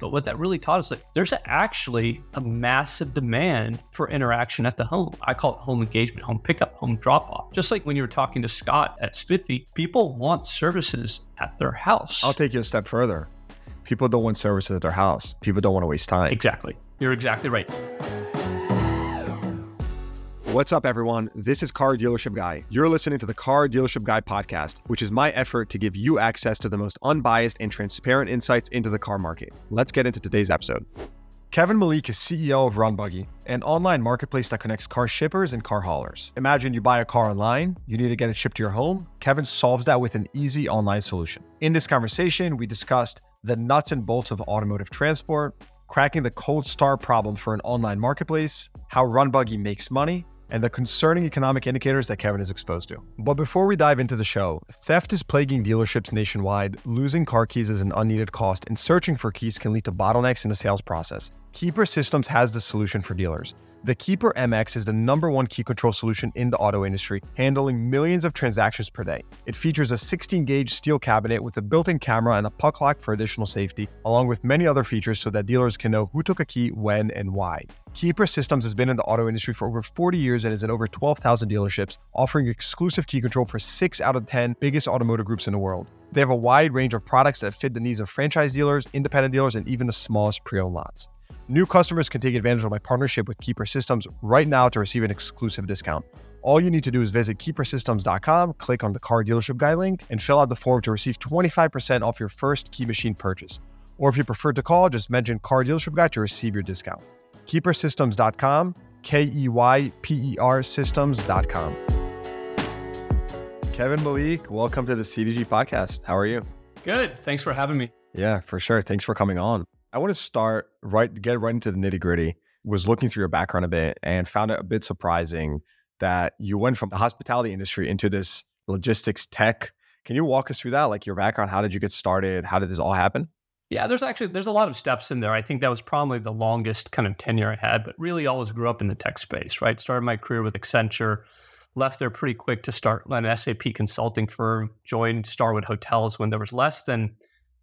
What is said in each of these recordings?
But what that really taught us that there's actually a massive demand for interaction at the home. I call it home engagement, home pickup, home drop off. Just like when you were talking to Scott at Spiffy, people want services at their house. I'll take you a step further. People don't want services at their house. People don't want to waste time. Exactly. You're exactly right. What's up, everyone? This is Car Dealership Guy. You're listening to the Car Dealership Guy podcast, which is my effort to give you access to the most unbiased and transparent insights into the car market. Let's get into today's episode. Kevin Malik is CEO of RunBuggy, an online marketplace that connects car shippers and car haulers. Imagine you buy a car online, you need to get it shipped to your home. Kevin solves that with an easy online solution. In this conversation, we discussed the nuts and bolts of automotive transport, cracking the cold start problem for an online marketplace, how RunBuggy makes money, and the concerning economic indicators that Kevin is exposed to. But before we dive into the show, theft is plaguing dealerships nationwide. Losing car keys is an unneeded cost, and searching for keys can lead to bottlenecks in the sales process. KEYper Systems has the solution for dealers. The KEYper MX is the number one key control solution in the auto industry, handling millions of transactions per day. It features a 16 gauge steel cabinet with a built in camera and a puck lock for additional safety, along with many other features so that dealers can know who took a key, when, and why. KEYper Systems has been in the auto industry for over 40 years and is in over 12,000 dealerships, offering exclusive key control for 6 out of 10 biggest automotive groups in the world. They have a wide range of products that fit the needs of franchise dealers, independent dealers, and even the smallest pre owned lots. New customers can take advantage of my partnership with KEYper Systems right now to receive an exclusive discount. All you need to do is visit keypersystems.com, click on the car dealership guy link, and fill out the form to receive 25% off your first key machine purchase. Or if you prefer to call, just mention car dealership guy to receive your discount. Keypersystems.com, K E Y P E R systems.com. Kevin Malik, welcome to the CDG podcast. How are you? Good. Thanks for having me. Yeah, for sure. Thanks for coming on. I want to start right, get right into the nitty gritty. Was looking through your background a bit and found it a bit surprising that you went from the hospitality industry into this logistics tech. Can you walk us through that? Like your background, how did you get started? How did this all happen? Yeah, there's actually there's a lot of steps in there. I think that was probably the longest kind of tenure I had, but really always grew up in the tech space, right? Started my career with Accenture, left there pretty quick to start an SAP consulting firm, joined Starwood Hotels when there was less than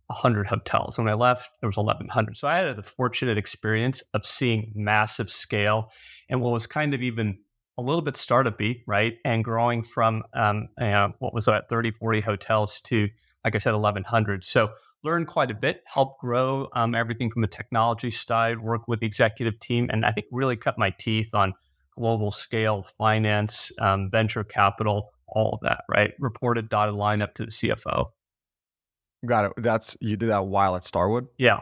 100 hotels. When I left, there was 1,100. So I had the fortunate experience of seeing massive scale and what was kind of even a little bit startup-y, right? And growing from um, you know, what was that, 30, 40 hotels to, like I said, 1,100. So learned quite a bit, helped grow um, everything from the technology side, work with the executive team, and I think really cut my teeth on global scale finance, um, venture capital, all of that, right? Reported dotted line up to the CFO. Got it. That's you did that while at Starwood. Yeah.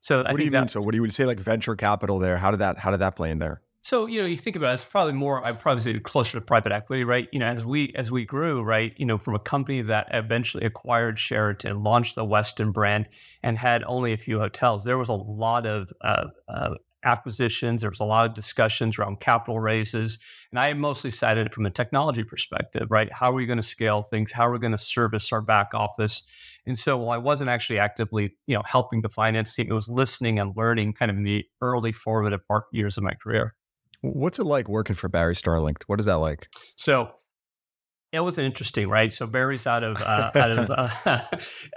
So what I do you that, mean? So what do you would say like venture capital there? How did that how did that play in there? So you know, you think about it, it's probably more. I'd probably say closer to private equity, right? You know, as we as we grew, right? You know, from a company that eventually acquired Sheraton, launched the Westin brand, and had only a few hotels. There was a lot of uh, uh, acquisitions. There was a lot of discussions around capital raises, and I mostly cited it from a technology perspective, right? How are we going to scale things? How are we going to service our back office? And so while I wasn't actually actively, you know, helping the finance team, it was listening and learning kind of in the early formative part years of my career. What's it like working for Barry Sternlicht? What is that like? So it was interesting, right? So Barry's out of uh, out of. Uh, uh,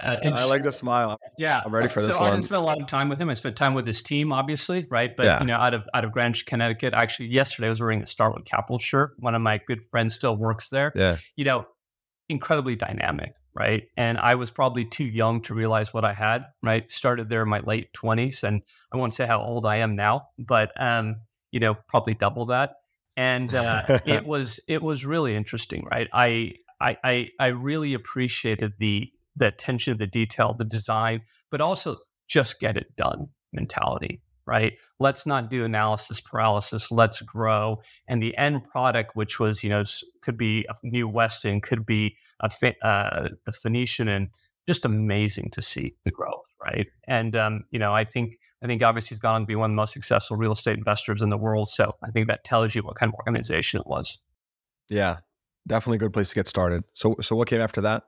I like the smile. Yeah, I'm ready for this so one. I didn't spend a lot of time with him. I spent time with his team, obviously, right? But yeah. you know, out of out of Greenwich, Connecticut. Actually, yesterday I was wearing a Starwood Capital shirt. One of my good friends still works there. Yeah, you know, incredibly dynamic, right? And I was probably too young to realize what I had, right? Started there in my late 20s and I won't say how old I am now, but um, you know, probably double that. And uh, it was it was really interesting, right? I I I, I really appreciated the the attention to the detail, the design, but also just get it done mentality, right? Let's not do analysis paralysis. Let's grow. And the end product, which was, you know, could be a new Westin, could be a, uh, the Phoenician, and just amazing to see the growth, right? And um, you know, I think I think obviously he's gone to be one of the most successful real estate investors in the world. So I think that tells you what kind of organization it was. Yeah, definitely a good place to get started. So, so what came after that?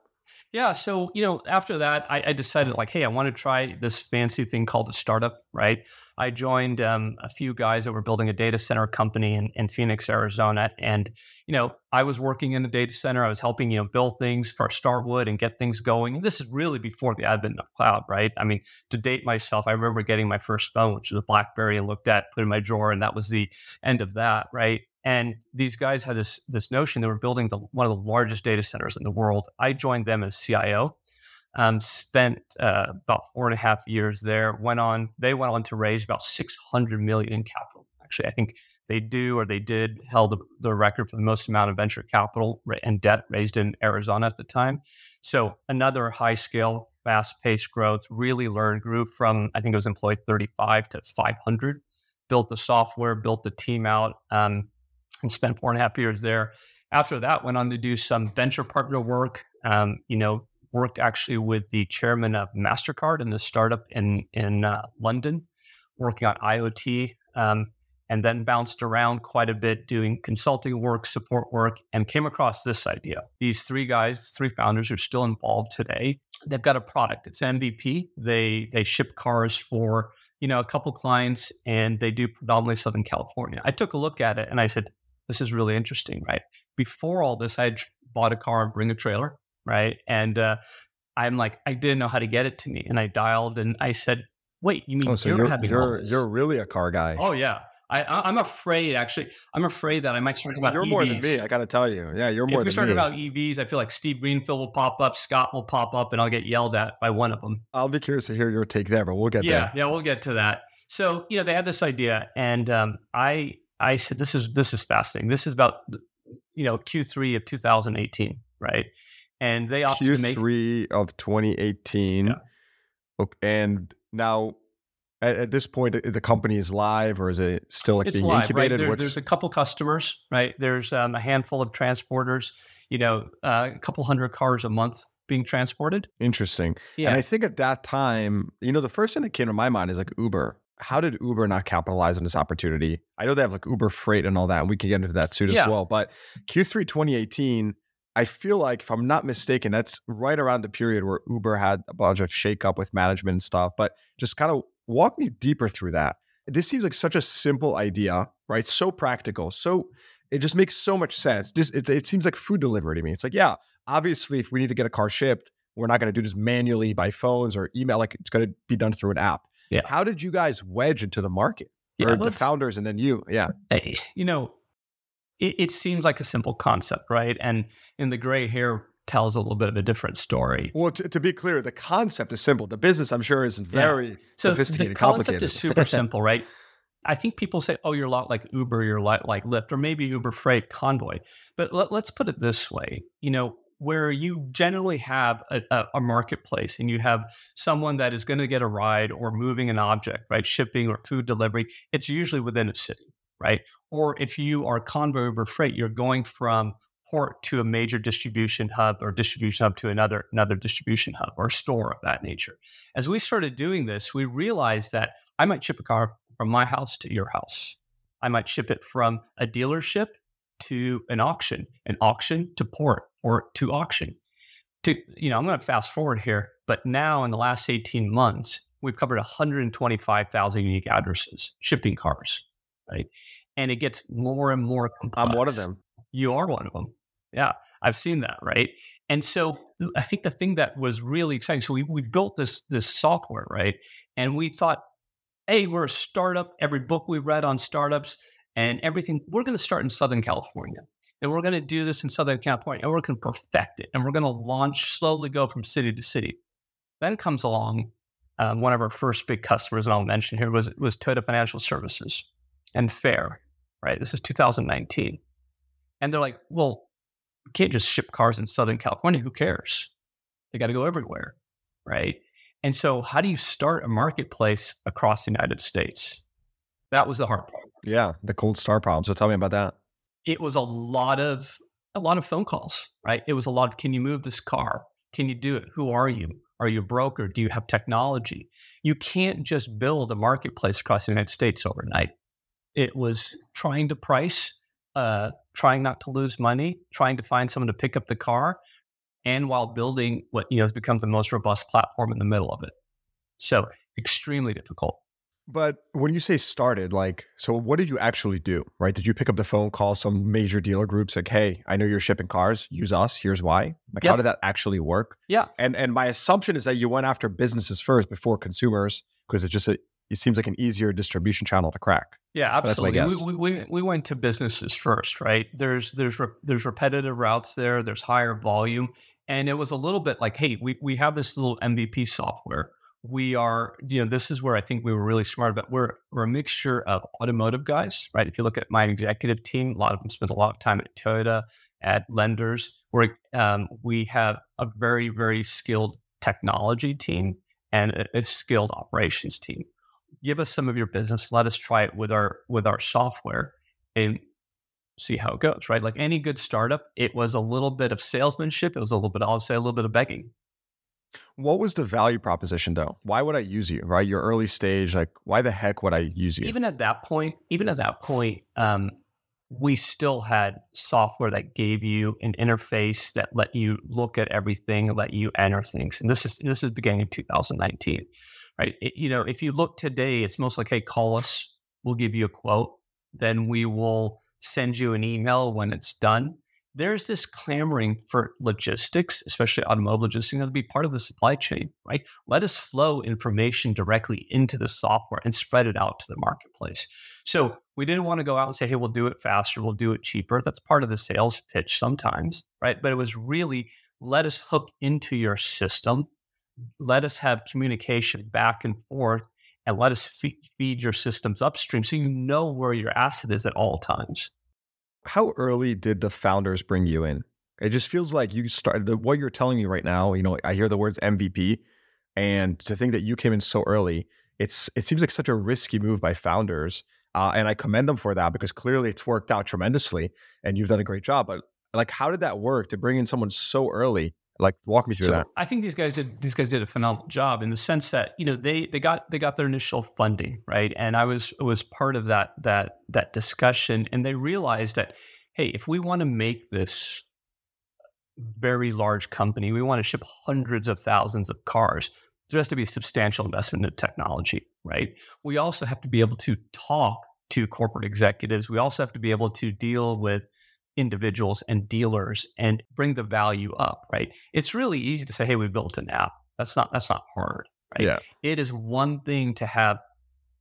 Yeah, so you know, after that, I, I decided like, hey, I want to try this fancy thing called a startup, right? I joined um, a few guys that were building a data center company in, in Phoenix, Arizona, and you know, I was working in the data center. I was helping, you know, build things for Starwood and get things going. And this is really before the advent of cloud, right? I mean, to date myself, I remember getting my first phone, which was a BlackBerry, and looked at, put in my drawer, and that was the end of that, right? And these guys had this this notion they were building the, one of the largest data centers in the world. I joined them as CIO. Um, spent uh, about four and a half years there. Went on. They went on to raise about six hundred million in capital. Actually, I think they do or they did held the, the record for the most amount of venture capital and debt raised in Arizona at the time. So another high scale, fast paced growth, really learned, grew from, I think it was employed 35 to 500, built the software, built the team out, um, and spent four and a half years there. After that, went on to do some venture partner work, um, you know, worked actually with the chairman of MasterCard in the startup in, in uh, London, working on IoT. Um, and then bounced around quite a bit doing consulting work, support work, and came across this idea. These three guys, three founders, are still involved today. They've got a product. It's MVP. They they ship cars for you know a couple clients, and they do predominantly Southern California. I took a look at it and I said, this is really interesting, right? Before all this, I bought a car and bring a trailer, right? And uh, I'm like, I didn't know how to get it to me, and I dialed and I said, wait, you mean oh, so you're, you're having you're, you're really a car guy? Oh yeah. I, am afraid, actually, I'm afraid that I might start about You're EVs. more than me. I got to tell you. Yeah, you're more if we start about EVs, I feel like Steve Greenfield will pop up, Scott will pop up, and I'll get yelled at by one of them. I'll be curious to hear your take there, but we'll get yeah, there. Yeah, yeah, we'll get to that. So, you know, they had this idea, and um, I, I said, this is this is fascinating. This is about, you know, Q3 of 2018, right? And they opted Q3 make, of 2018. Yeah. Okay, and now at, at, this point, the company is live, or is it still like it's being live, incubated? Right? There, There's a couple customers, right? There's um, a handful of transporters. You know, uh, a couple hundred cars a month being transported. Interesting. Yeah. And I think at that time, you know, the first thing that came to my mind is like Uber. How did Uber not capitalize on this opportunity? I know they have like Uber Freight and all that, and we can get into that soon Yeah. as well. But Q3 2018, I feel like, if I'm not mistaken, that's right around the period where Uber had a bunch of shakeup with management and stuff. But just kind of walk me deeper through that. This seems like such a simple idea, right? So practical. So it just makes so much sense. This it, it seems like food delivery to me. It's like, yeah, obviously, if we need to get a car shipped, we're not going to do this manually by phones or email. Like it's going to be done through an app. Yeah. How did you guys wedge into the market? Yeah, or the founders and then you? Yeah. Hey, you know, it, it seems like a simple concept, right? And in the gray hair tells a little bit of a different story. Well, to, to be clear, the concept is simple. The business, I'm sure, is very So sophisticated, the concept complicated. is super simple, right? I think people say, "Oh, you're a lot like Uber, you're a lot like Lyft, or maybe Uber Freight, Convoy." But let, let's put it this way: you know, where you generally have a, a, a marketplace and you have someone that is going to get a ride or moving an object, right, shipping or food delivery, it's usually within a city, right? Or if you are Convoy Uber Freight, you're going from port to a major distribution hub or distribution hub to another another distribution hub or store of that nature. As we started doing this, we realized that I might ship a car from my house to your house. I might ship it from a dealership to an auction, an auction to port, port to auction. To you know, I'm going to fast forward here, but now in the last 18 months, we've covered 125,000 unique addresses shipping cars, right? And it gets more and more complex. I'm one of them. You are one of them. Yeah, I've seen that, right? And so I think the thing that was really exciting. So we we built this this software, right? And we thought, hey, we're a startup. Every book we read on startups and everything, we're going to start in Southern California. And we're going to do this in Southern California and we're going to perfect it. And we're going to launch, slowly go from city to city. Then comes along um, one of our first big customers, and I'll mention here, was, was Toyota Financial Services and Fair, right? This is 2019. And they're like, well, we can't just ship cars in Southern California. Who cares? They got to go everywhere, right? And so, how do you start a marketplace across the United States? That was the hard part. Yeah, the cold start problem. So tell me about that. It was a lot of a lot of phone calls, right? It was a lot of, can you move this car? Can you do it? Who are you? Are you a broker? Do you have technology? You can't just build a marketplace across the United States overnight. It was trying to price, uh, trying not to lose money, trying to find someone to pick up the car, and while building what you know has become the most robust platform in the middle of it. So extremely difficult. But when you say started, like, so what did you actually do, right? Did you pick up the phone, call some major dealer groups, like, hey, I know you're shipping cars, use us, here's why? Like, Yep. how did that actually work? Yeah. And and my assumption is that you went after businesses first before consumers, because it's just a, it seems like an easier distribution channel to crack. Yeah, absolutely. We, we, we, we went to businesses first, right? There's there's re- there's repetitive routes there. There's higher volume, and it was a little bit like, hey, we we have this little MVP software. We are, you know, this is where I think we were really smart about. We're we're a mixture of automotive guys, right? If you look at my executive team, a lot of them spend a lot of time at Toyota, at lenders. Where um, we have a very very skilled technology team and a, a skilled operations team give us some of your business let us try it with our with our software and see how it goes right like any good startup it was a little bit of salesmanship it was a little bit i'll say a little bit of begging What was the value proposition though? Why would I use you, right? Your early stage, like, why the heck would I use you? even at that point even at that point um, we still had software that gave you an interface that let you look at everything let you enter things and this is this is beginning of 2019 right? It- you know if you look today it's most like hey call us. We'll give you a quote. Then we will send you an email when it's done. There's this clamoring for logistics especially automotive logistics to be part of the supply chain right? Let us flow information directly into the software and spread it out to the marketplace. So we didn't want to go out and say, hey, we'll do it faster, we'll do it cheaper. That's part of the sales pitch sometimes, right? But it was really let us hook into your system, let us have communication back and forth, and let us fe- feed your systems upstream so you know where your asset is at all times. how early did the founders bring you in? It just feels like you started the, what you're telling me right now. You know, I hear the words MVP, and to think that you came in so early, it's it seems like such a risky move by founders, uh, and I commend them for that because clearly it's worked out tremendously, and you've done a great job. But like, how did that work to bring in someone so early? Like, walk me through So that. I think these guys did these guys did a phenomenal job in the sense that you know they they got they got their initial funding right, and I was was part of that that that discussion, and they realized that hey, if we want to make this very large company, we want to ship hundreds of thousands of cars. There has to be a substantial investment in technology, right? We also have to be able to talk to corporate executives. We also have to be able to deal with individuals and dealers and bring the value up, right? It's really easy to say, "Hey, we built an app." That's not that's not hard, right? Yeah. It is one thing to have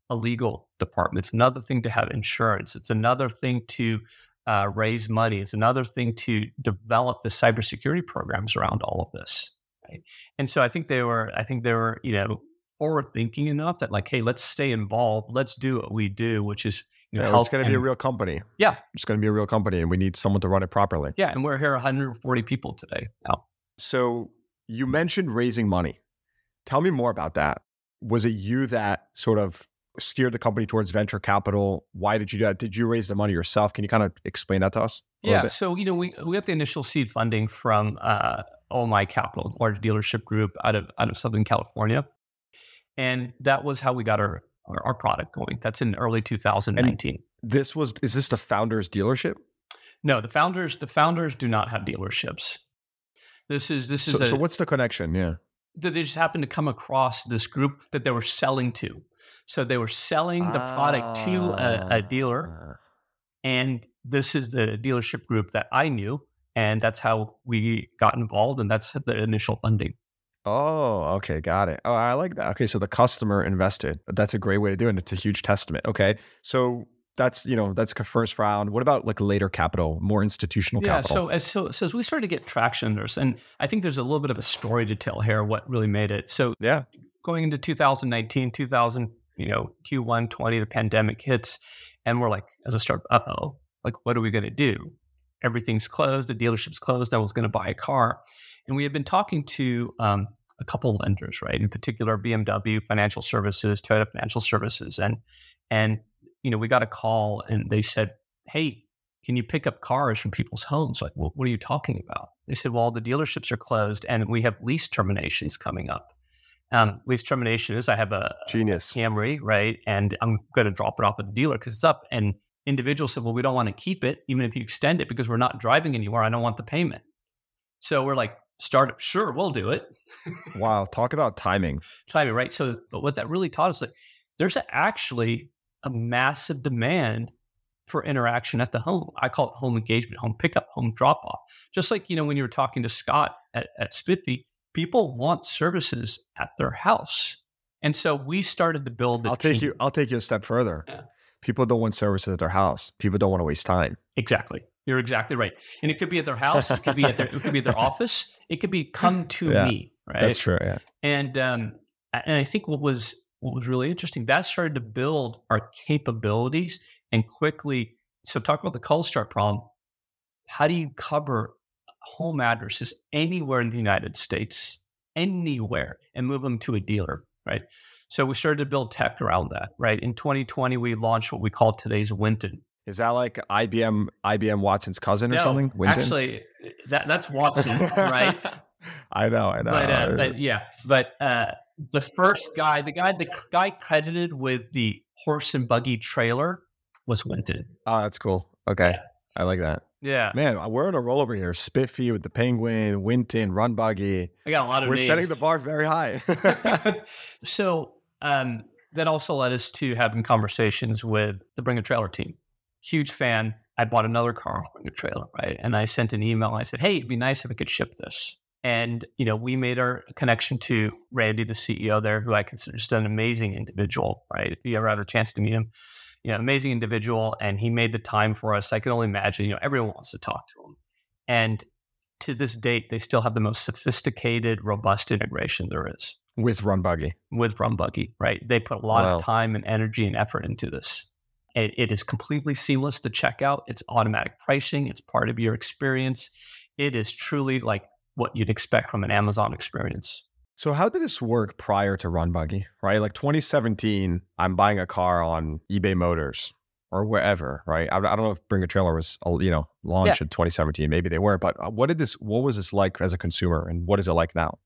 a legal department. It's another thing to have insurance. It's another thing to uh, raise money. It's another thing to develop the cybersecurity programs around all of this, right? And so I think they were, I think they were, you know, forward thinking enough that like, hey, let's stay involved. Let's do what we do, which is you know, it's going to be a real company. Yeah. It's going to be a real company, and we need someone to run it properly. yeah, and we're here 140 people today now. So you mentioned raising money. Tell me more about that. Was it you that sort of steered the company towards venture capital? Why did you do that? Did you raise the money yourself? Can you kind of explain that to us? Yeah, so you know we we got the initial seed funding from uh, All My Capital, large dealership group out of out of Southern California, and that was how we got our our, our product going. That's in early 2019. This was is this the founder's dealership? no, the founders the founders do not have dealerships. This is this is So, a, so what's the connection? Yeah. that they just happened to come across this group that they were selling to. So they were selling the product to a, a dealer, Ah. and this is the dealership group that I knew, and that's how we got involved, and that's the initial funding. Oh, okay, got it. Oh, I like that. Okay, so the customer invested. That's a great way to do it. And it's a huge testament. Okay, so that's you know that's a first round. What about like later capital, more institutional Yeah, capital? so as so, so as we started to get traction, there's and I think there's a little bit of a story to tell here. What really made it so yeah, going into 2019, 2000, you know, Q1 20, the pandemic hits, and we're like, as a start, uh oh, like what are we going to do? Everything's closed, the dealership's closed. No one's going to buy a car, and we had been talking to um, a couple of lenders, right? In particular, BMW Financial Services, Toyota Financial Services, and and you know, we got a call, and they said, hey. Can you pick up cars from people's homes? Like, well, what are you talking about? They said, well, the dealerships are closed and we have lease terminations coming up. Um, lease termination is I have a, genius. Camry, right? And I'm going to drop it off at the dealer because it's up. And individuals said, well, we don't want to keep it, even if you extend it, because we're not driving anymore. I don't want the payment. So we're like, start, sure, we'll do it. Wow, talk about timing. Timing, right? So, but what that really taught us, like, there's actually a massive demand for interaction at the home. I call it home engagement, home pickup, home drop off. Just like, you know, when you were talking to Scott at, at Spiffy, people want services at their house. And so we started to build the I'll team. take you I'll take you a step further. Yeah. People don't want services at their house. People don't want to waste time. Exactly. You're exactly right. And it could be at their house, it could be at their it could be at their office, it could be come to Yeah, me, right? That's true. Yeah. And um, and I think what was what was really interesting that started to build our capabilities and quickly. So talk about the cold start problem. How do you cover home addresses anywhere in the United States, anywhere, and move them to a dealer, right? So we started to build tech around that, right? In 2020, we launched what we call today's Winton. Is that like IBM IBM Watson's cousin or No, something? Winton? Actually, that that's Watson, right? I know, I know. but, uh, but yeah, but uh, the first guy, the guy, the guy credited with the horse and buggy trailer was Winton. oh, that's cool. Okay. Yeah. I like that. Yeah, Man, we're on a roll over here. Spiffy with the penguin, Winton, RunBuggy. I got a lot of We're names. setting the bar very high. so um, that also led us to having conversations with the Bring a Trailer team. Huge fan. I bought another car, Bring a Trailer, right? And I sent an email. I said, "Hey, it'd be nice if I could ship this." And you know, we made our connection to Randy, the CEO there, who I consider just an amazing individual, right? If you ever have a chance to meet him, you know, amazing individual, and he made the time for us. I can only imagine, you know, everyone wants to talk to him, and to this date, they still have the most sophisticated, robust integration there is with RunBuggy. with RunBuggy, right? They put a lot Wow. of time and energy and effort into this. It, it is completely seamless to check out. It's automatic pricing. It's part of your experience. It is truly like what you'd expect from an Amazon experience. So how did this work prior to RunBuggy? Right, like 2017, I'm buying a car on eBay Motors or wherever. Right, I, I don't know if Bring a Trailer was uh, you know launched in 2017. Maybe they were, but uh, what did this? What was this like as a consumer, and what is it like now?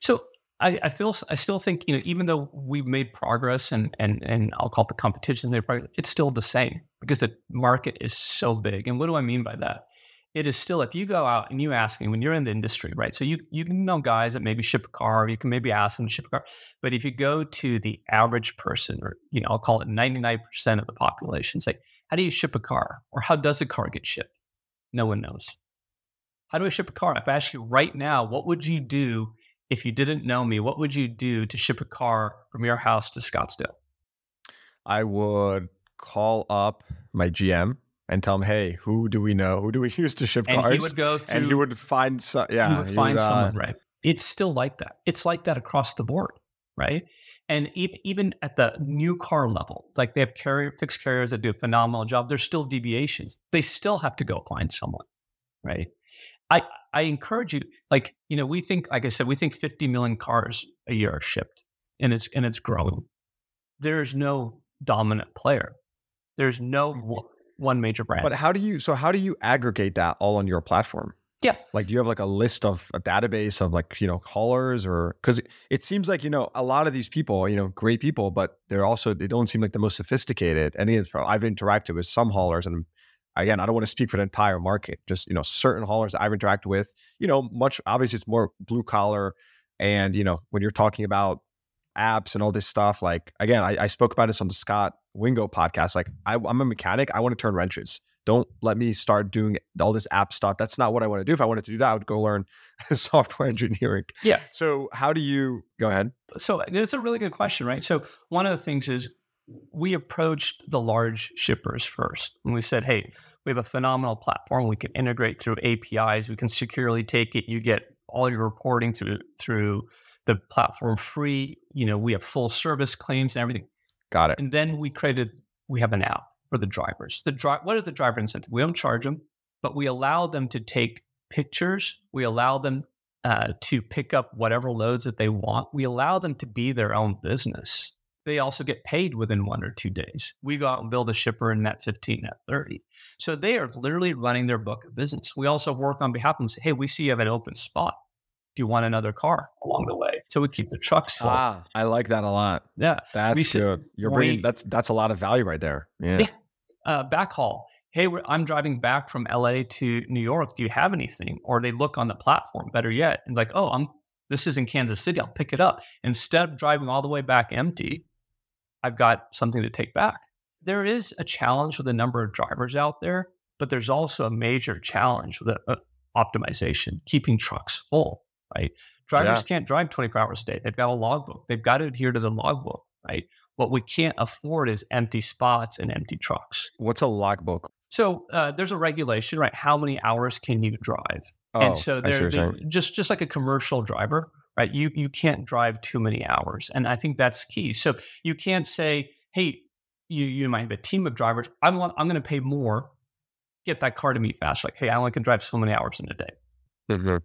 So I, I feel I still think you know even though we've made progress and and and I'll call it the competition it's still the same because the market is so big. And what do I mean by that? It is still if you go out and you ask me when you're in the industry, right? So you you can know guys that maybe ship a car, you can maybe ask them to ship a car. But if you go to the average person, or you know, I'll call it 99% of the population, say, how do you ship a car, or how does a car get shipped? No one knows. How do I ship a car? If I ask you right now, what would you do if you didn't know me, what would you do to ship a car from your house to Scottsdale? I would call up my GM and tell him, "Hey, who do we know? Who do we use to ship And cars?" he would go through. and he would find some. Yeah, he would find uh, someone right. It's still like that. It's like that across the board, right? And e- even at the new car level, like they have carrier fixed carriers that do a phenomenal job. There's still deviations. They still have to go find someone, right? I I encourage you, like you know, we think, like I said, we think 50 million cars a year are shipped, and it's and it's growing. There's no dominant player. There's no mm. one, one major brand. But how do you? So how do you aggregate that all on your platform? Yeah. Like, do you have like a list of a database of like you know haulers or because it seems like you know a lot of these people, you know, great people, but they're also they don't seem like the most sophisticated. And I've interacted with some haulers, and again, I don't want to speak for the entire market. Just you know, certain haulers I've interacted with, you know, much obviously it's more blue collar, and you know, when you're talking about apps and all this stuff, like again, I, I spoke about this on the Scott Wingo podcast. Like, I, I'm a mechanic. I want to turn wrenches. Don't let me start doing all this app stuff. That's not what I want to do. If I wanted to do that, I would go learn software engineering. Yeah. So how do you go ahead? so it's a really good question, right? So one of the things is we approached the large shippers first, and we said, "Hey, we have a phenomenal platform. We can integrate through APIs. We can securely take it. You get all your reporting through through the platform free. You know, we have full service claims and everything. Got it. And then we created, we have an app for the drivers. The dri- what are the driver incentives? We don't charge them, but we allow them to take pictures. We allow them uh, to pick up whatever loads that they want. We allow them to be their own business. They also get paid within one or two days. We go out and build a shipper in net 15, net 30. So they are literally running their book of business. We also work on behalf of them. Say, hey, we see you have an open spot. Do you want another car along the way? So we keep the trucks full. Ah, I like that a lot. yeah. That's should- good. You're we- bringing that's that's a lot of value right there. Yeah. Yeah. uh, backhaul. Hey, we're, I'm driving back from LA to New York. Do you have anything? Or they look on the platform. Better yet, and like, oh, I'm this is in Kansas City. I'll pick it up instead of driving all the way back empty. I've got something to take back. There is a challenge with the number of drivers out there, but there's also a major challenge with uh, optimization, keeping trucks full, right? Drivers yeah. can't drive 24 hours a day. They've got a logbook. They've got to adhere to the logbook, right? What we can't afford is empty spots and empty trucks. What's a logbook? So uh, there's a regulation, right? How many hours can you drive? Oh, and so they're, they're just just like a commercial driver, right? You you can't drive too many hours, and I think that's key. So you can't say, "Hey, you you might have a team of drivers. I'm I'm going to pay more, get that car to me fast." Like, hey, I only can drive so many hours in a day. Mm-hmm.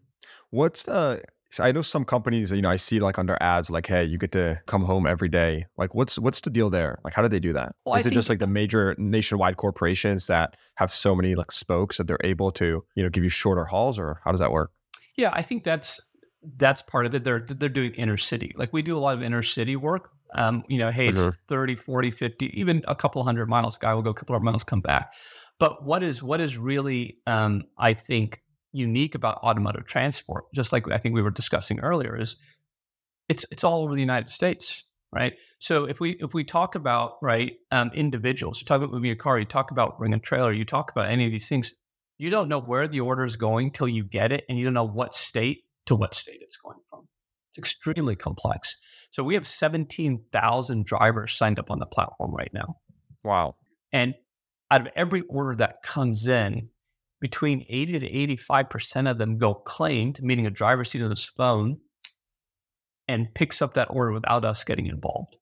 What's the so I know some companies, you know, I see like under ads, like, "Hey, you get to come home every day." Like, what's what's the deal there? Like, how do they do that? Well, Is I it just like the major nationwide corporations that have so many like spokes that they're able to, you know, give you shorter hauls, or how does that work? Yeah, I think that's that's part of it. They're they're doing inner city. Like we do a lot of inner city work. Um, you know, hey, it's mm-hmm. 30, 40, 50, even a couple hundred miles. Guy will go a couple of miles, come back. But what is what is really, um, I think, unique about automotive transport, just like I think we were discussing earlier, is it's it's all over the United States, right? So if we if we talk about right um, individuals, you talk about moving a car, you talk about bringing a trailer, you talk about any of these things, you don't know where the order is going till you get it, and you don't know what state to what state it's going from. It's extremely complex. So we have 17,000 drivers signed up on the platform right now. Wow. And out of every order that comes in, between 80 to 85% of them go claimed, meaning a driver sees on his phone and picks up that order without us getting involved.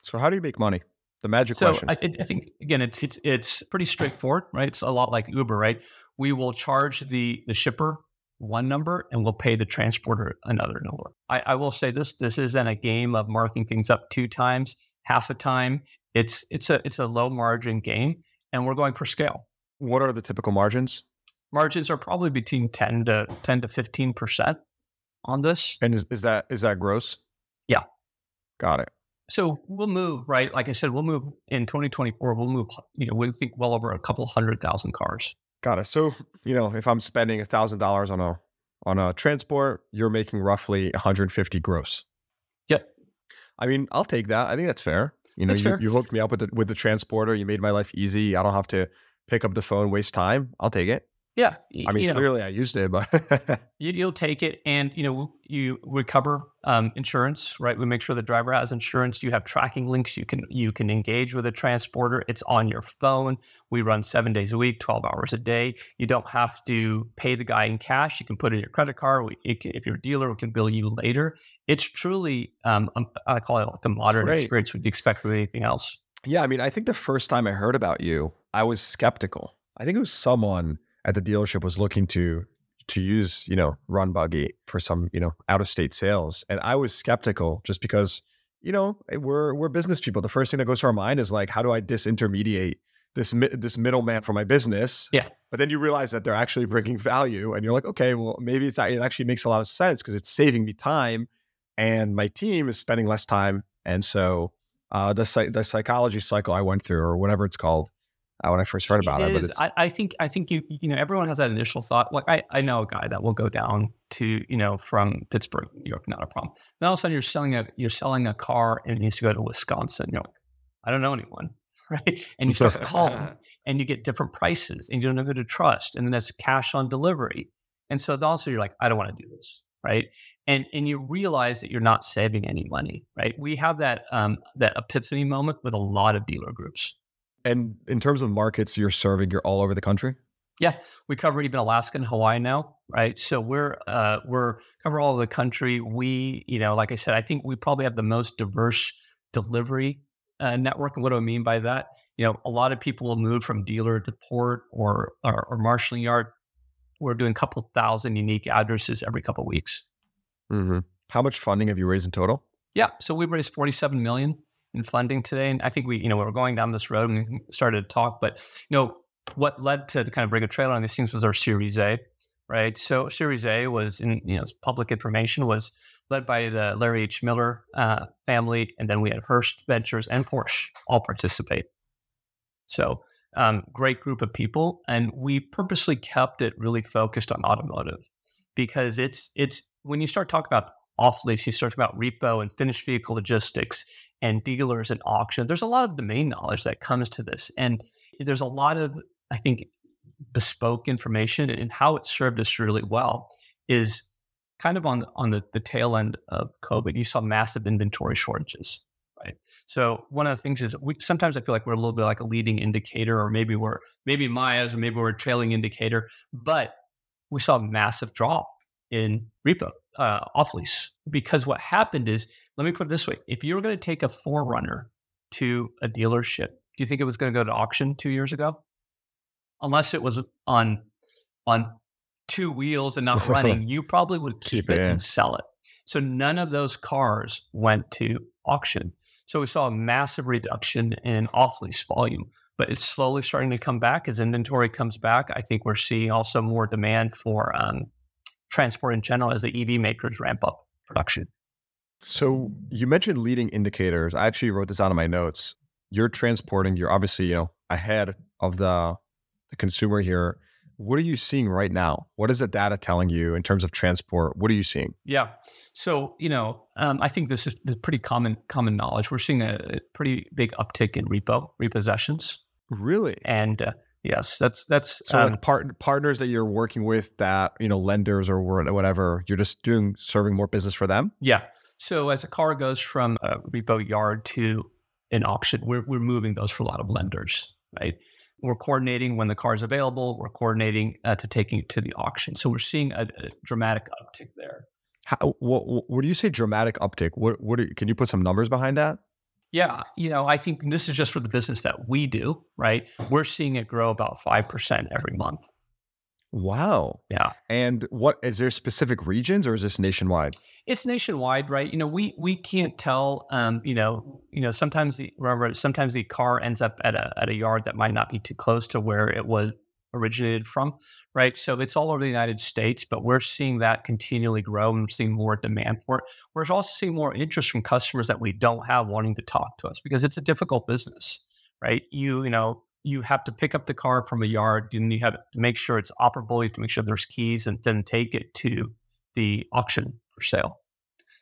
So how do you make money? The magic so question. I, I think again, it's it's it's pretty straightforward, right? It's a lot like Uber, right? We will charge the the shipper one number and we'll pay the transporter another number. I, I will say this: this isn't a game of marking things up two times, half a time. It's it's a it's a low margin game, and we're going for scale. What are the typical margins? margins are probably between 10 to 10 to 15% on this. And is, is that is that gross? Yeah. Got it. So we'll move, right? Like I said, we'll move in 2024, we'll move, you know, we think well over a couple hundred thousand cars. Got it. So, you know, if I'm spending a thousand dollars on a on a transport, you're making roughly 150 gross. Yep. I mean, I'll take that. I think that's fair. You know, you, you, hooked me up with the with the transporter. You made my life easy. I don't have to pick up the phone, waste time. I'll take it. Yeah, I mean, clearly know, I used it, but you, will take it, and you know you recover um, insurance, right? We make sure the driver has insurance. You have tracking links. You can you can engage with a transporter. It's on your phone. We run seven days a week, twelve hours a day. You don't have to pay the guy in cash. You can put it in your credit card. We, can, if you're a dealer, we can bill you later. It's truly, um, um I call it like a modern Great. experience. Would you expect from anything else? Yeah, I mean, I think the first time I heard about you, I was skeptical. I think it was someone at the dealership was looking to to use you know RunBuggy for some you know out of state sales. And i was skeptical just because you know eh, we're we're business people. The first thing that goes to our mind is like how do i disintermediate this this middleman for my business? Yeah. But then you realize that they're actually bringing value and you're like okay well maybe it's it actually makes a lot of sense because it's saving me time and my team is spending less time. And so uh, the the psychology cycle I went through, or whatever it's called, uh, when I first heard about it. it but I, I, think I think you you know everyone has that initial thought. Like I, I know a guy that will go down to you know from Pittsburgh, New York, not a problem. Then all of a sudden you're selling a you're selling a car and it needs to go to Wisconsin. You're like, I don't know anyone, right? And you start calling and you get different prices and you don't know who to trust. And then there's cash on delivery. And so also you're like, I don't want to do this, right? And and you realize that you're not saving any money, right? We have that um, that epiphany moment with a lot of dealer groups and in terms of markets you're serving, you're all over the country. Yeah, we cover even Alaska and Hawaii now, right? So we're uh, we're cover all of the country. We, you know, like I said, I think we probably have the most diverse delivery uh, network. And what do I mean by that? You know, a lot of people will move from dealer to port or or, or marshaling yard. We're doing a couple thousand unique addresses every couple weeks. Mm-hmm. How much funding have you raised in total? Yeah, so we've raised forty-seven million in funding today. And I think we, you know, we were going down this road and started to talk, but you know, what led to the kind of bring a trailer on these things was our Series A, right? So Series A was in, you know, public information was led by the Larry H. Miller uh, family, and then we had Hearst Ventures and Porsche all participate. So um, great group of people, and we purposely kept it really focused on automotive because it's it's when you start talking about off lease, you start talking about repo and finished vehicle logistics and dealers and auction. There's a lot of domain knowledge that comes to this. And there's a lot of, I think, bespoke information and how it served us really well is kind of on the, on the, the tail end of COVID. You saw massive inventory shortages, right? So one of the things is we sometimes I feel like we're a little bit like a leading indicator, or maybe we're maybe Myers, or maybe we're a trailing indicator, but we saw a massive drop in repo uh, off lease because what happened is let me put it this way: if you were going to take a 4Runner to a dealership, do you think it was going to go to auction two years ago? Unless it was on on two wheels and not running, you probably would keep, it and sell it. So none of those cars went to auction. So we saw a massive reduction in off lease volume, but it's slowly starting to come back as inventory comes back. I think we're seeing also more demand for um, transport in general as the EV makers ramp up production. So you mentioned leading indicators. I actually wrote this out in my notes. You're transporting. You're obviously you know ahead of the the consumer here. What are you seeing right now? What is the data telling you in terms of transport? What are you seeing? Yeah. So you know, um, I think this is pretty common common knowledge. We're seeing a, a pretty big uptick in repo repossessions. Really? And uh, yes, that's that's so um, like part, partners that you're working with that you know lenders or whatever. You're just doing serving more business for them. Yeah. So as a car goes from a repo yard to an auction, we're, we're moving those for a lot of lenders, right? We're coordinating when the car is available. We're coordinating uh, to taking it to the auction. So we're seeing a, a dramatic uptick there. How, what, what do you say dramatic uptick? What, what are, can you put some numbers behind that? Yeah, you know, I think this is just for the business that we do, right? We're seeing it grow about 5% every month. Wow. Yeah. And what is there specific regions or is this nationwide? It's nationwide, right? You know, we we can't tell. Um, you know, you know, sometimes the remember sometimes the car ends up at a at a yard that might not be too close to where it was originated from, right? So it's all over the United States, but we're seeing that continually grow and we're seeing more demand for it. We're also seeing more interest from customers that we don't have wanting to talk to us because it's a difficult business, right? You, you know, you have to pick up the car from a yard and you have to make sure it's operable. You have to make sure there's keys and then take it to the auction for sale.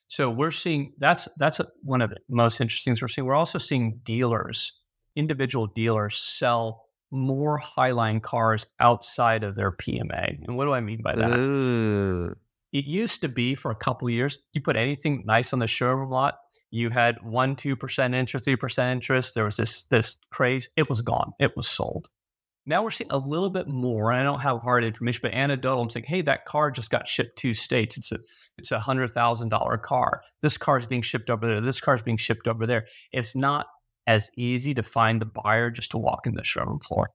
So we're seeing that's that's one of the most interesting things we're seeing. We're also seeing dealers, individual dealers, sell more Highline cars outside of their PMA. And what do I mean by that? Uh. It used to be for a couple years, you put anything nice on the showroom lot, you had one, two percent interest, three percent interest. There was this this craze. It was gone. It was sold. Now we're seeing a little bit more. and I don't have hard information, but anecdotal. I'm saying, hey, that car just got shipped to states. It's a it's a hundred thousand dollar car. This car is being shipped over there. This car is being shipped over there. It's not as easy to find the buyer just to walk in the showroom floor.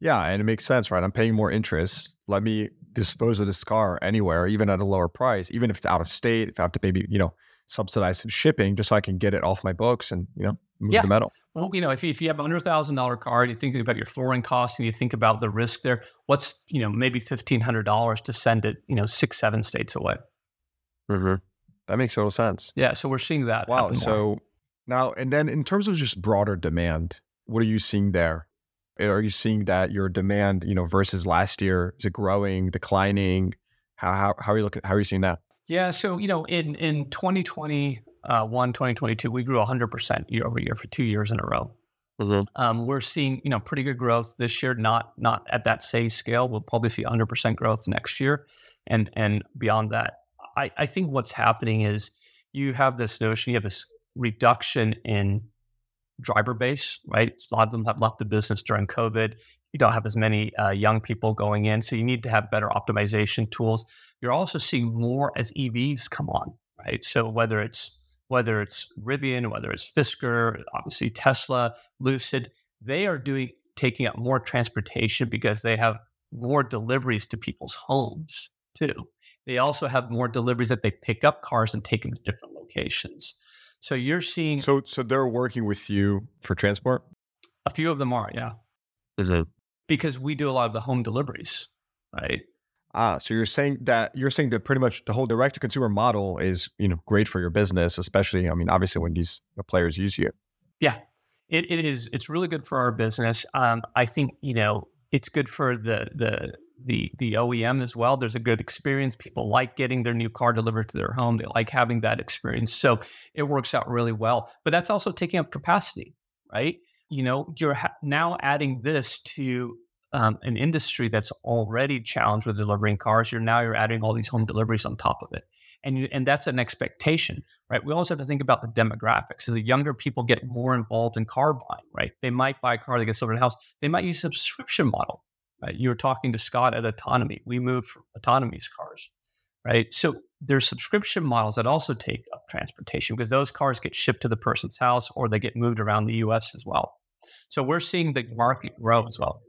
Yeah, and it makes sense, right? I'm paying more interest. Let me dispose of this car anywhere, even at a lower price, even if it's out of state, if I have to maybe, you know, subsidize shipping just so I can get it off my books and, you know, move yeah. the metal. Well, you know, if you, if you have a hundred thousand dollar car and you think about your flooring costs and you think about the risk there, what's you know maybe fifteen hundred dollars to send it you know six seven states away. Mm-hmm. That makes total sense. Yeah, so we're seeing that. Wow. So now and then, in terms of just broader demand, what are you seeing there? Are you seeing that your demand, you know, versus last year, is it growing, declining? How how, how are you looking? How are you seeing that? Yeah. So you know, in in 2020 uh, 2022, we grew 100% year over year for two years in a row. Mm-hmm. Um, we're seeing, you know, pretty good growth this year. Not not at that same scale. We'll probably see 100% growth next year, and and beyond that. I, I think what's happening is you have this notion, you have this reduction in driver base, right? A lot of them have left the business during COVID. You don't have as many uh, young people going in, so you need to have better optimization tools. You're also seeing more as EVs come on, right? So whether it's whether it's Rivian, whether it's Fisker, obviously Tesla, Lucid, they are doing taking up more transportation because they have more deliveries to people's homes too. They also have more deliveries that they pick up cars and take them to different locations. So you're seeing So so they're working with you for transport? A few of them are, yeah. Mm-hmm. Because we do a lot of the home deliveries, right? Ah, so you're saying that you're saying that pretty much the whole direct to consumer model is you know great for your business, especially I mean obviously when these players use you. Yeah, it, it is. It's really good for our business. Um, I think you know it's good for the the the the OEM as well. There's a good experience. People like getting their new car delivered to their home. They like having that experience. So it works out really well. But that's also taking up capacity, right? You know, you're ha- now adding this to um, an industry that's already challenged with delivering cars. You're now you're adding all these home deliveries on top of it, and you, and that's an expectation, right? We also have to think about the demographics. So the younger people get more involved in car buying, right? They might buy a car that gets delivered in the house. They might use subscription model. Right? You were talking to Scott at Autonomy. We moved from Autonomy's cars, right? So there's subscription models that also take up transportation because those cars get shipped to the person's house or they get moved around the U.S. as well. So we're seeing the market grow as well.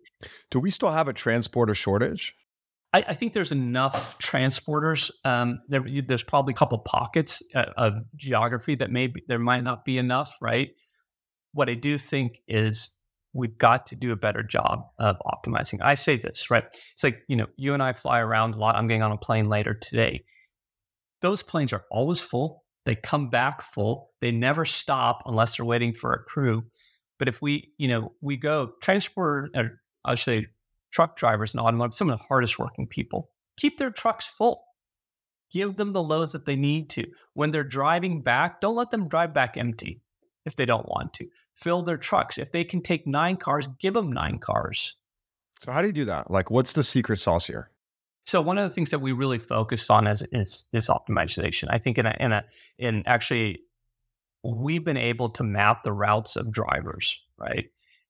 Do we still have a transporter shortage? I, I think there's enough transporters. Um, there, there's probably a couple pockets uh, of geography that maybe there might not be enough, right? What I do think is we've got to do a better job of optimizing. I say this, right? It's like, you know, you and I fly around a lot. I'm getting on a plane later today. Those planes are always full. They come back full. They never stop unless they're waiting for a crew. But if we, you know, we go transport, or I should say truck drivers and automotive, some of the hardest working people, keep their trucks full. Give them the loads that they need to. When they're driving back, don't let them drive back empty if they don't want to. Fill their trucks. If they can take nine cars, give them nine cars. So how do you do that? Like what's the secret sauce here? So one of the things that we really focus on is is, is optimization. I think in a in a in actually we've been able to map the routes of drivers, right?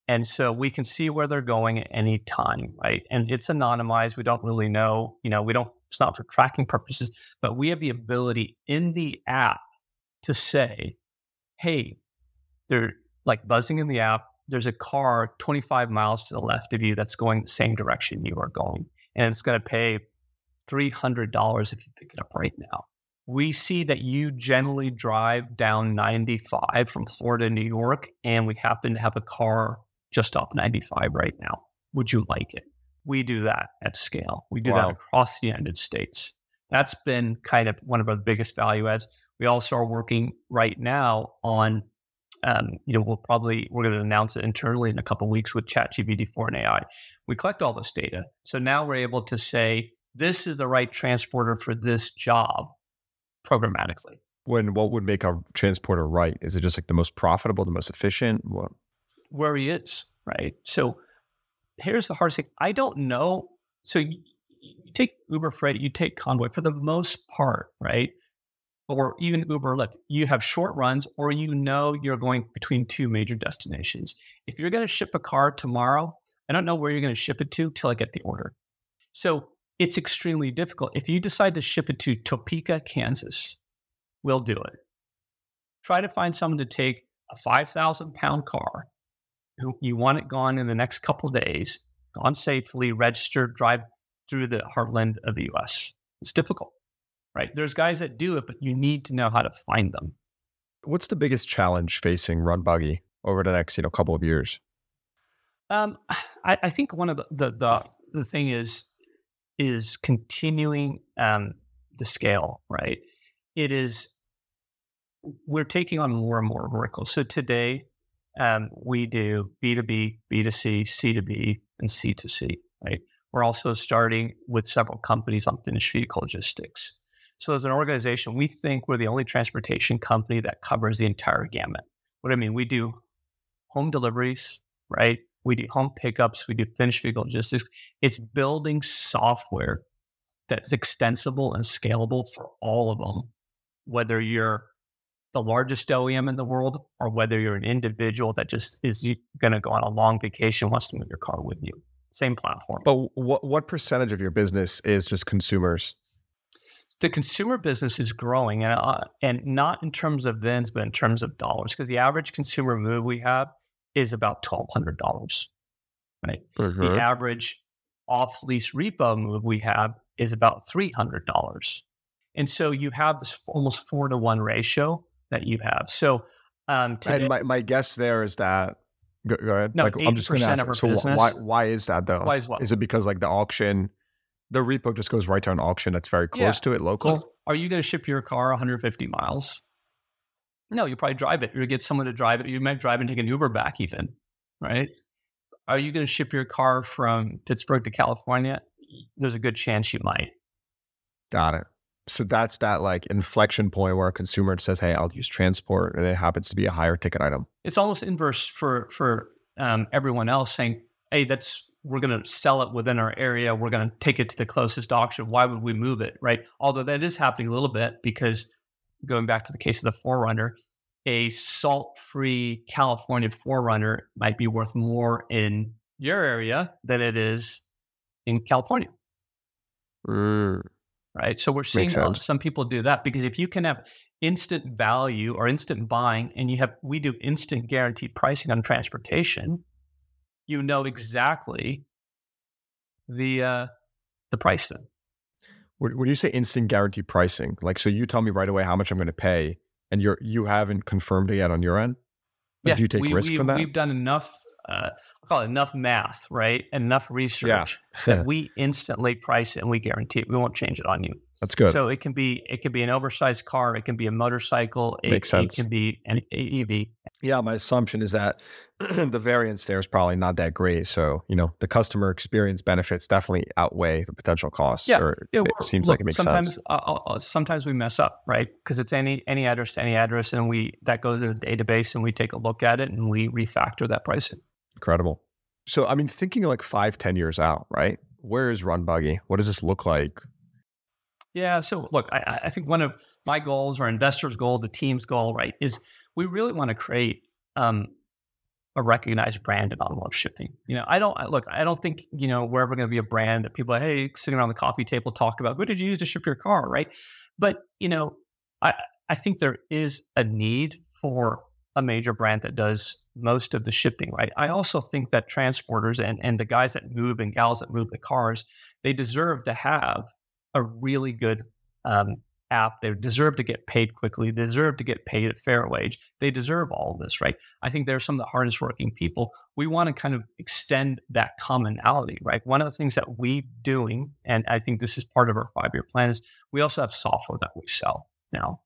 And so we can see where they're going at any time, right? And it's anonymized. We don't really know, you know, we don't, it's not for tracking purposes, but we have the ability in the app to say, hey, they're like buzzing in the app. There's a car 25 miles to the left of you that's going the same direction you are going. And it's going to pay $300 if you pick it up right now. We see that you generally drive down 95 from Florida to New York, and we happen to have a car just off 95 right now. Would you like it? We do that at scale. We do wow. that across the United States. That's been kind of one of our biggest value adds. We also are working right now on, um, you know, we'll probably we're going to announce it internally in a couple weeks with ChatGPT 4 and AI. We collect all this data, so now we're able to say this is the right transporter for this job programmatically. When what would make a transporter right? Is it just like the most profitable, the most efficient? What? where he is, right? So here's the hardest thing. I don't know. So you, you take Uber Freight, you take Convoy for the most part, right? Or even Uber Lyft, you have short runs, or you know you're going between two major destinations. If you're going to ship a car tomorrow, I don't know where you're going to ship it to till I get the order. So it's extremely difficult. If you decide to ship it to Topeka, Kansas, we'll do it. Try to find someone to take a 5,000 pound car who you want it gone in the next couple days, gone safely, registered, drive through the heartland of the US. It's difficult, right? There's guys that do it, but you need to know how to find them. What's the biggest challenge facing RunBuggy over the next, you know, couple of years? Um, I, I, think one of the, the, the the thing is is continuing um, the scale, right? It is we're taking on more and more verticals. So today, um, we do B2B, B2C, C2B, and C2C, right? We're also starting with several companies on finished vehicle logistics. So as an organization, we think we're the only transportation company that covers the entire gamut. What I mean? We do home deliveries, right? We do home pickups, we do finished vehicle logistics. It's building software that's extensible and scalable for all of them, whether you're the largest OEM in the world or whether you're an individual that just is going to go on a long vacation, wants to move your car with you. Same platform. But what, what percentage of your business is just consumers? The consumer business is growing, and, uh, and not in terms of VINs, but in terms of dollars, because the average consumer move we have is about $1,200, right? Mm-hmm. The average off lease repo move we have is about $300. And so you have this almost four to one ratio that you have. So, um, today, and my, my guess there is that go, go ahead. No, like, I'm just going to ask. So business, why why is that though? Why is what? Is it because like the auction, the repo just goes right to an auction that's very close yeah. to it, local? Look, are you going to ship your car 150 miles? No, you probably drive it. You get someone to drive it. You might drive and take an Uber back, even, right? Are you going to ship your car from Pittsburgh to California? there's a good chance you might. Got it. So that's that like inflection point where a consumer says, "Hey, I'll use transport," and it happens to be a higher ticket item. It's almost inverse for for um, everyone else saying, "Hey, that's we're going to sell it within our area. We're going to take it to the closest auction. Why would we move it?" Right. Although that is happening a little bit because going back to the case of the 4Runner, a salt-free California 4Runner might be worth more in your area than it is in California. Mm. Right. So we're seeing some people do that because if you can have instant value or instant buying and you have we do instant guaranteed pricing on transportation, you know exactly the uh the price then. When you say instant guaranteed pricing, like so you tell me right away how much I'm going to pay and you're you haven't confirmed it yet on your end? Like, yeah, do you take we, risk we, from that? We've done enough uh, I call it enough math, right? Enough research yeah. that we instantly price it and we guarantee it. We won't change it on you. That's good. So it can be it can be an oversized car, it can be a motorcycle, Makes sense. it can be an EV. Yeah, my assumption is that the variance there is probably not that great. So you know, the customer experience benefits definitely outweigh the potential costs. Yeah, or yeah, it seems look, like it makes sometimes, sense. Uh, uh, sometimes we mess up, right? Because it's any any address to any address, and we that goes to the database, and we take a look at it, and we refactor that pricing. Incredible. So I mean, thinking like five, ten years out, right? Where is RunBuggy? What does this look like? Yeah. So look, I, I think one of my goals, our investors' goal, the team's goal, right, is we really want to create um, a recognized brand in automotive shipping. You know, I don't look. I don't think you know we're ever going to be a brand that people, hey, sitting around the coffee table talk about who did you use to ship your car, right? But you know, I I think there is a need for a major brand that does most of the shipping, right? I also think that transporters and and the guys that move and gals that move the cars, they deserve to have a really good um, app. They deserve to get paid quickly. They deserve to get paid at fair wage. They deserve all of this, right? I think they're some of the hardest working people. We want to kind of extend that commonality, right? One of the things that we're doing, and I think this is part of our five year plan, is we also have software that we sell now.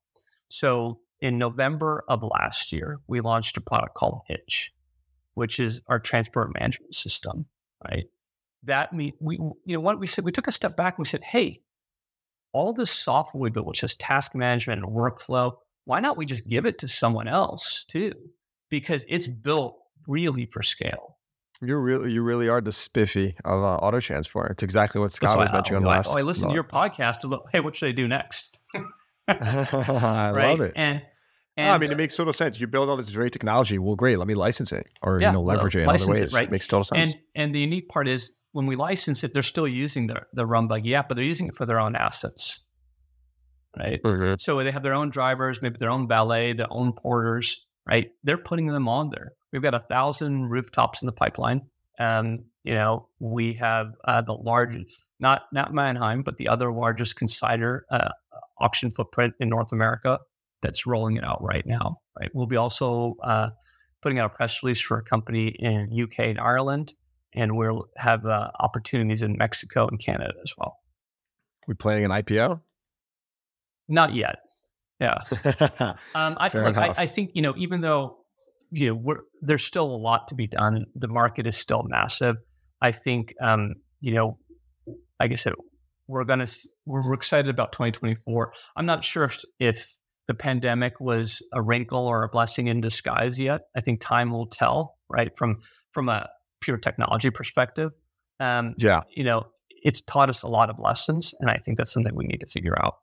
So in November of last year, we launched a product called Hitch, which is our transport management system, right? That me we you know what we said we took a step back and we said, hey, all this software we built, which is task management and workflow, why not we just give it to someone else too? Because it's built really for scale. You really, you really are the Spiffy of uh, auto transport. It's exactly what Scott was mentioning I- last. Oh, I listened to your podcast to look, hey, what should I do next? I right? love it. And, and I mean, it makes total sense. You build all this great technology. Well, great. Let me license it, or Yeah, you know, well, leverage it in other license it, ways. right? Makes total sense. And and the unique part is when we license it, they're still using the the Buggy app, but they're using it for their own assets, right? Mhm. So they have their own drivers, maybe their own valet, their own porters, right? They're putting them on there. We've got a thousand rooftops in the pipeline. Um, you know, we have uh, the largest, not not Manheim, but the other largest consignor uh, auction footprint in North America that's rolling it out right now. Right. We'll be also uh, putting out a press release for a company in UK and Ireland, and we'll have uh, opportunities in Mexico and Canada as well. we planning an IPO? Not yet. Yeah. Um, I, I. I think you know, even though you know, we're, there's still a lot to be done. The market is still massive. I think um, you know, like I said, we're gonna we're, we're excited about 2024. I'm not sure if, if the pandemic was a wrinkle or a blessing in disguise yet. I think time will tell. Right from from a pure technology perspective, um, yeah. you know, it's taught us a lot of lessons, and I think that's something we need to figure out.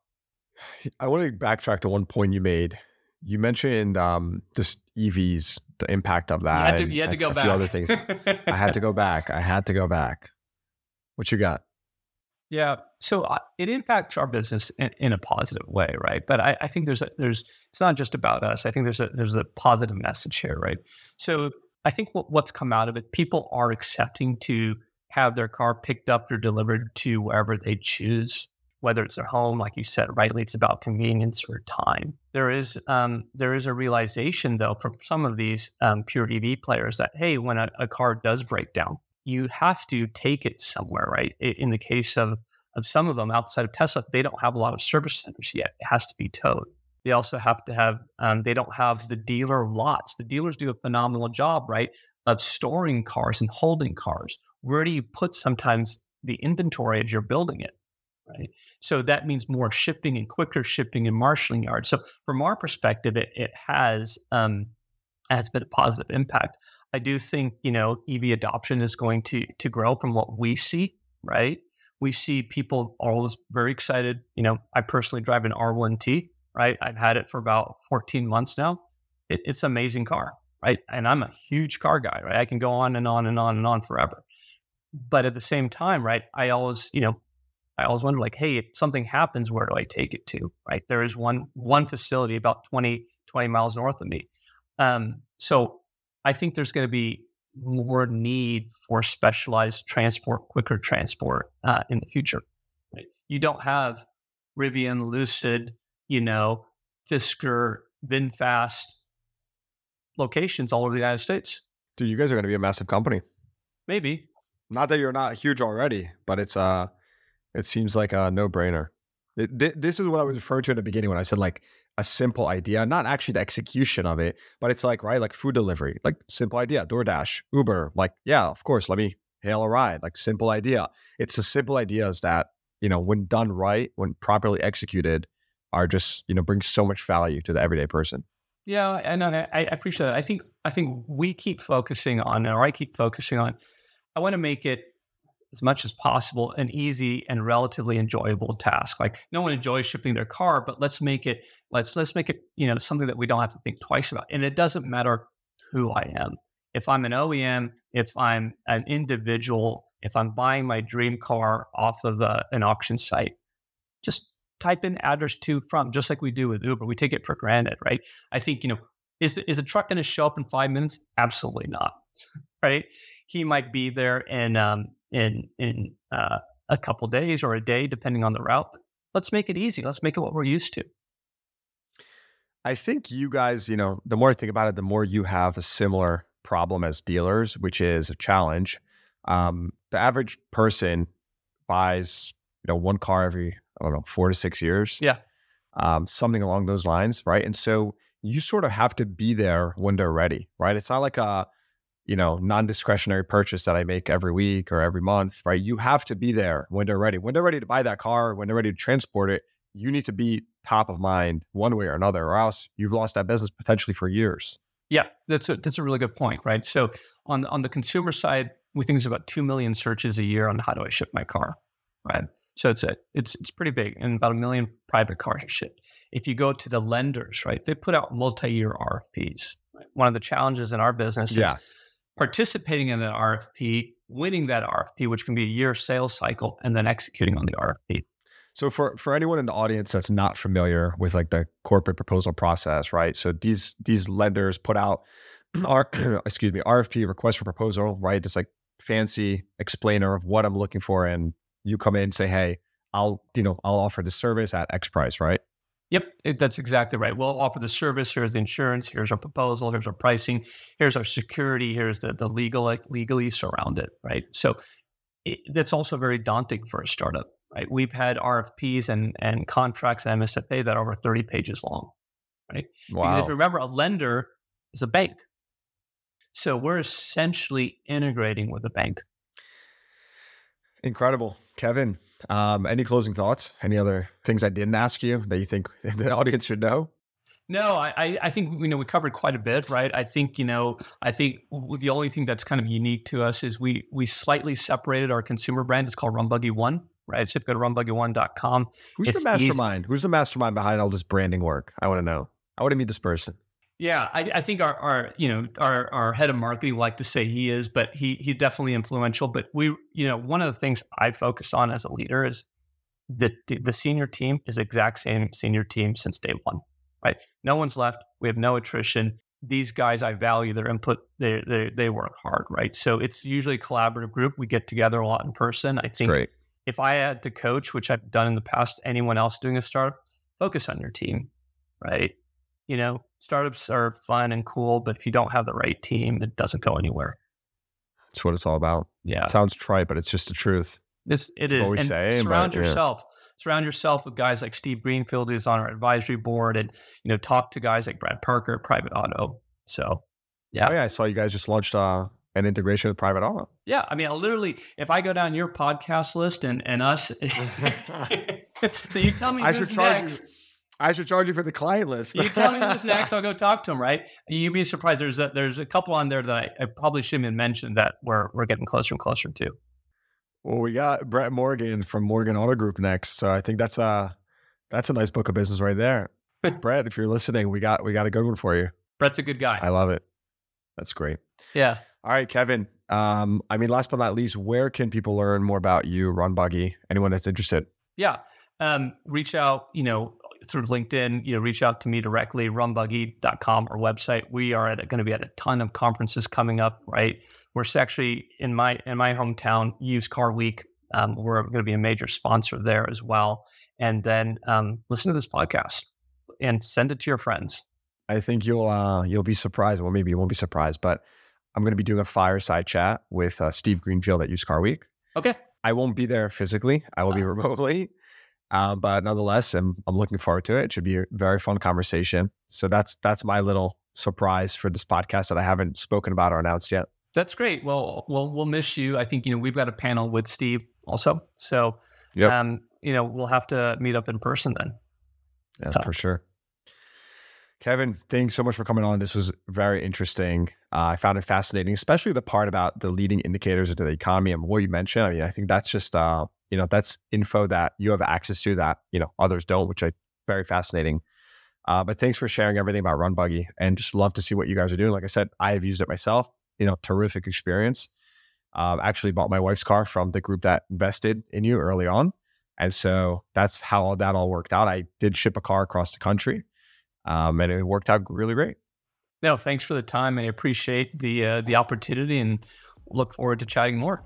I want to backtrack to one point you made. You mentioned um, just EVs, the impact of You that. had to, you had to go a back. few other things. I had to go back. I had to go back. What you got? Yeah. So uh, it impacts our business in, in a positive way, right? But I, I think there's a, there's it's not just about us. I think there's a there's a positive message here, right? So I think what, what's come out of it, people are accepting to have their car picked up or delivered to wherever they choose, whether it's their home, like you said, rightly, it's about convenience or time. There is um, there is a realization though from some of these um, pure EV players that hey, when a, a car does break down, you have to take it somewhere, right? In the case of of some of them outside of Tesla, they don't have a lot of service centers yet. It has to be towed. They also have to have. Um, they don't have the dealer lots. The dealers do a phenomenal job, right, of storing cars and holding cars. Where do you put sometimes the inventory as you're building it, right? So that means more shipping and quicker shipping and marshaling yards. So from our perspective, it, it has um, has been a positive impact. I do think you know EV adoption is going to to grow from what we see, right? We see people always very excited. You know, I personally drive an R1T, right? I've had it for about 14 months now. It, it's an amazing car, right? And I'm a huge car guy, right? I can go on and on and on and on forever. But at the same time, right, I always, you know, I always wonder like, hey, if something happens, where do I take it to? Right. There is one one facility about 20, 20 miles north of me. Um, so I think there's going to be more need for specialized transport, quicker transport uh, in the future. Right? You don't have Rivian, Lucid, you know, Fisker, VinFast locations all over the United States. Dude, you guys are going to be a massive company. Maybe. Not that you're not huge already, but it's uh it seems like a no-brainer. It, th- this is what I was referring to in the beginning when I said like a simple idea, not actually the execution of it, but it's like, right, like food delivery, like simple idea, DoorDash, Uber, like, yeah, of course, let me hail a ride, like simple idea. It's the simple ideas that, you know, when done right, when properly executed, are just, you know, bring so much value to the everyday person. Yeah, and I, I appreciate that. I think I think we keep focusing on, or I keep focusing on, I want to make it as much as possible an easy and relatively enjoyable task. Like no one enjoys shipping their car, but let's make it let's let's make it you know something that we don't have to think twice about. And it doesn't matter who I am. If I'm an OEM, if I'm an individual, if I'm buying my dream car off of a, uh, an auction site, just type in address to from, just like we do with Uber. We take it for granted, right? I think you know is is a truck going to show up in five minutes? Absolutely not, right? He might be there in um, in in uh, a couple days or a day, depending on the route. Let's make it easy. Let's make it what we're used to. I think you guys, you know, the more I think about it, the more you have a similar problem as dealers, which is a challenge. Um, the average person buys, you know, one car every, I don't know, four to six years. Yeah. Um, something along those lines, right? And so you sort of have to be there when they're ready, right? It's not like a, you know, non-discretionary purchase that I make every week or every month, right? You have to be there when they're ready. When they're ready to buy that car, when they're ready to transport it, you need to be top of mind one way or another, or else you've lost that business potentially for years. Yeah, that's a that's a really good point, right? So on on the consumer side, we think there's about two million searches a year on how do I ship my car, right? So it's a it's it's pretty big, and about a million private cars shipped. If you go to the lenders, right, they put out multi-year RFPs. Right? One of the challenges in our business yeah. is participating in an RFP, winning that RFP, which can be a year sales cycle, and then executing on the RFP. So for for anyone in the audience that's not familiar with like the corporate proposal process, right? So these these lenders put out our excuse me, RFP request for proposal, right? It's like fancy explainer of what I'm looking for and you come in and say, "Hey, I'll, you know, I'll offer the service at X price," right? Yep, it, that's exactly right. We'll offer the service. Here's the insurance. Here's our proposal. Here's our pricing. Here's our security. Here's the the legal legally surround it. Right. So it, that's also very daunting for a startup. Right. We've had RFPs and and contracts and MSFA that are over 30 pages long. Right. Wow. Because if you remember, a lender is a bank. So we're essentially integrating with a bank. Incredible, Kevin. Um, any closing thoughts? Any other things I didn't ask you that you think the audience should know? No, I, I think you know we covered quite a bit, right? I think you know I think the only thing that's kind of unique to us is we we slightly separated our consumer brand. It's called RunBuggy One, right? So go to runbuggy1.com. Who's it's the mastermind? Easy. Who's the mastermind behind all this branding work? I want to know. I want to meet this person. Yeah, I, I, think our, our you know our our head of marketing like to say he is, but he he's definitely influential. But we you know one of the things I focus on as a leader is the the senior team is exact same senior team since day one. Right, no one's left. We have no attrition. These guys, I value their input. They they they work hard. Right, so it's usually a collaborative group. We get together a lot in person. I think if I had to coach, which I've done in the past, anyone else doing a startup, focus on your team. Right, you know, startups are fun and cool, but if you don't have the right team, it doesn't go anywhere. That's what it's all about. Yeah. It sounds trite, but it's just the truth. This it is. And say, surround but, yourself. Yeah. Surround yourself with guys like Steve Greenfield, who's on our advisory board, and you know, talk to guys like Brad Parker, Private Auto. So, yeah. Oh, yeah, I saw you guys just launched uh, an integration with private auto. Yeah, I mean, I literally, if I go down your podcast list and and us, so you tell me I who's should charge next. you. I should charge you for the client list. You tell me who's next. I'll go talk to him. Right? You'd be surprised. There's a, there's a couple on there that I, I probably shouldn't have mentioned that we're we're getting closer and closer to. Well, we got Brett Morgan from Morgan Auto Group next, so I think that's a that's a nice book of business right there. Brett, if you're listening, we got we got a good one for you. Brett's a good guy. I love it. That's great. yeah. All right, Kevin. Um, I mean, last but not least, where can people learn more about you, RunBuggy? Anyone that's interested? Yeah. Um, reach out, you know, through LinkedIn, you know, reach out to me directly, runbuggy.com or website. We are going to be at a ton of conferences coming up, right? We're actually in my in my hometown, Used Car Week. Um, we're going to be a major sponsor there as well. And then um, listen to this podcast and send it to your friends. I think you'll uh, you'll be surprised. Well, maybe you won't be surprised, but I'm going to be doing a fireside chat with uh, Steve Greenfield at Used Car Week. Okay. I won't be there physically. I will be remotely, uh, but nonetheless, I'm I'm looking forward to it. It should be a very fun conversation. So that's that's my little surprise for this podcast that I haven't spoken about or announced yet. That's great. Well, we'll we'll miss you. I think you know we've got a panel with Steve also. So, Yep. um, you know, we'll have to meet up in person then. Yeah, Tough. for sure. Kevin, thanks so much for coming on. This was very interesting. Uh, I found it fascinating, especially the part about the leading indicators of the economy and what you mentioned. I mean, I think that's just uh, you know that's info that you have access to that you know others don't, which I very fascinating. Uh, but thanks for sharing everything about RunBuggy, and just love to see what you guys are doing. Like I said, I have used it myself. You know, terrific experience. Um, actually, bought my wife's car from the group that invested in you early on, and so that's how all that all worked out. I did ship a car across the country, um, and it worked out really great. No, thanks for the time. I appreciate the uh, the opportunity and look forward to chatting more.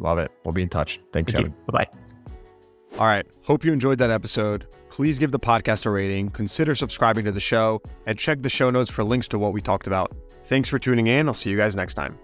Love it. We'll be in touch. Thanks, Thank you. Kevin. Bye bye. All right. Hope you enjoyed that episode. Please give the podcast a rating, consider subscribing to the show, and check the show notes for links to what we talked about. Thanks for tuning in. I'll see you guys next time.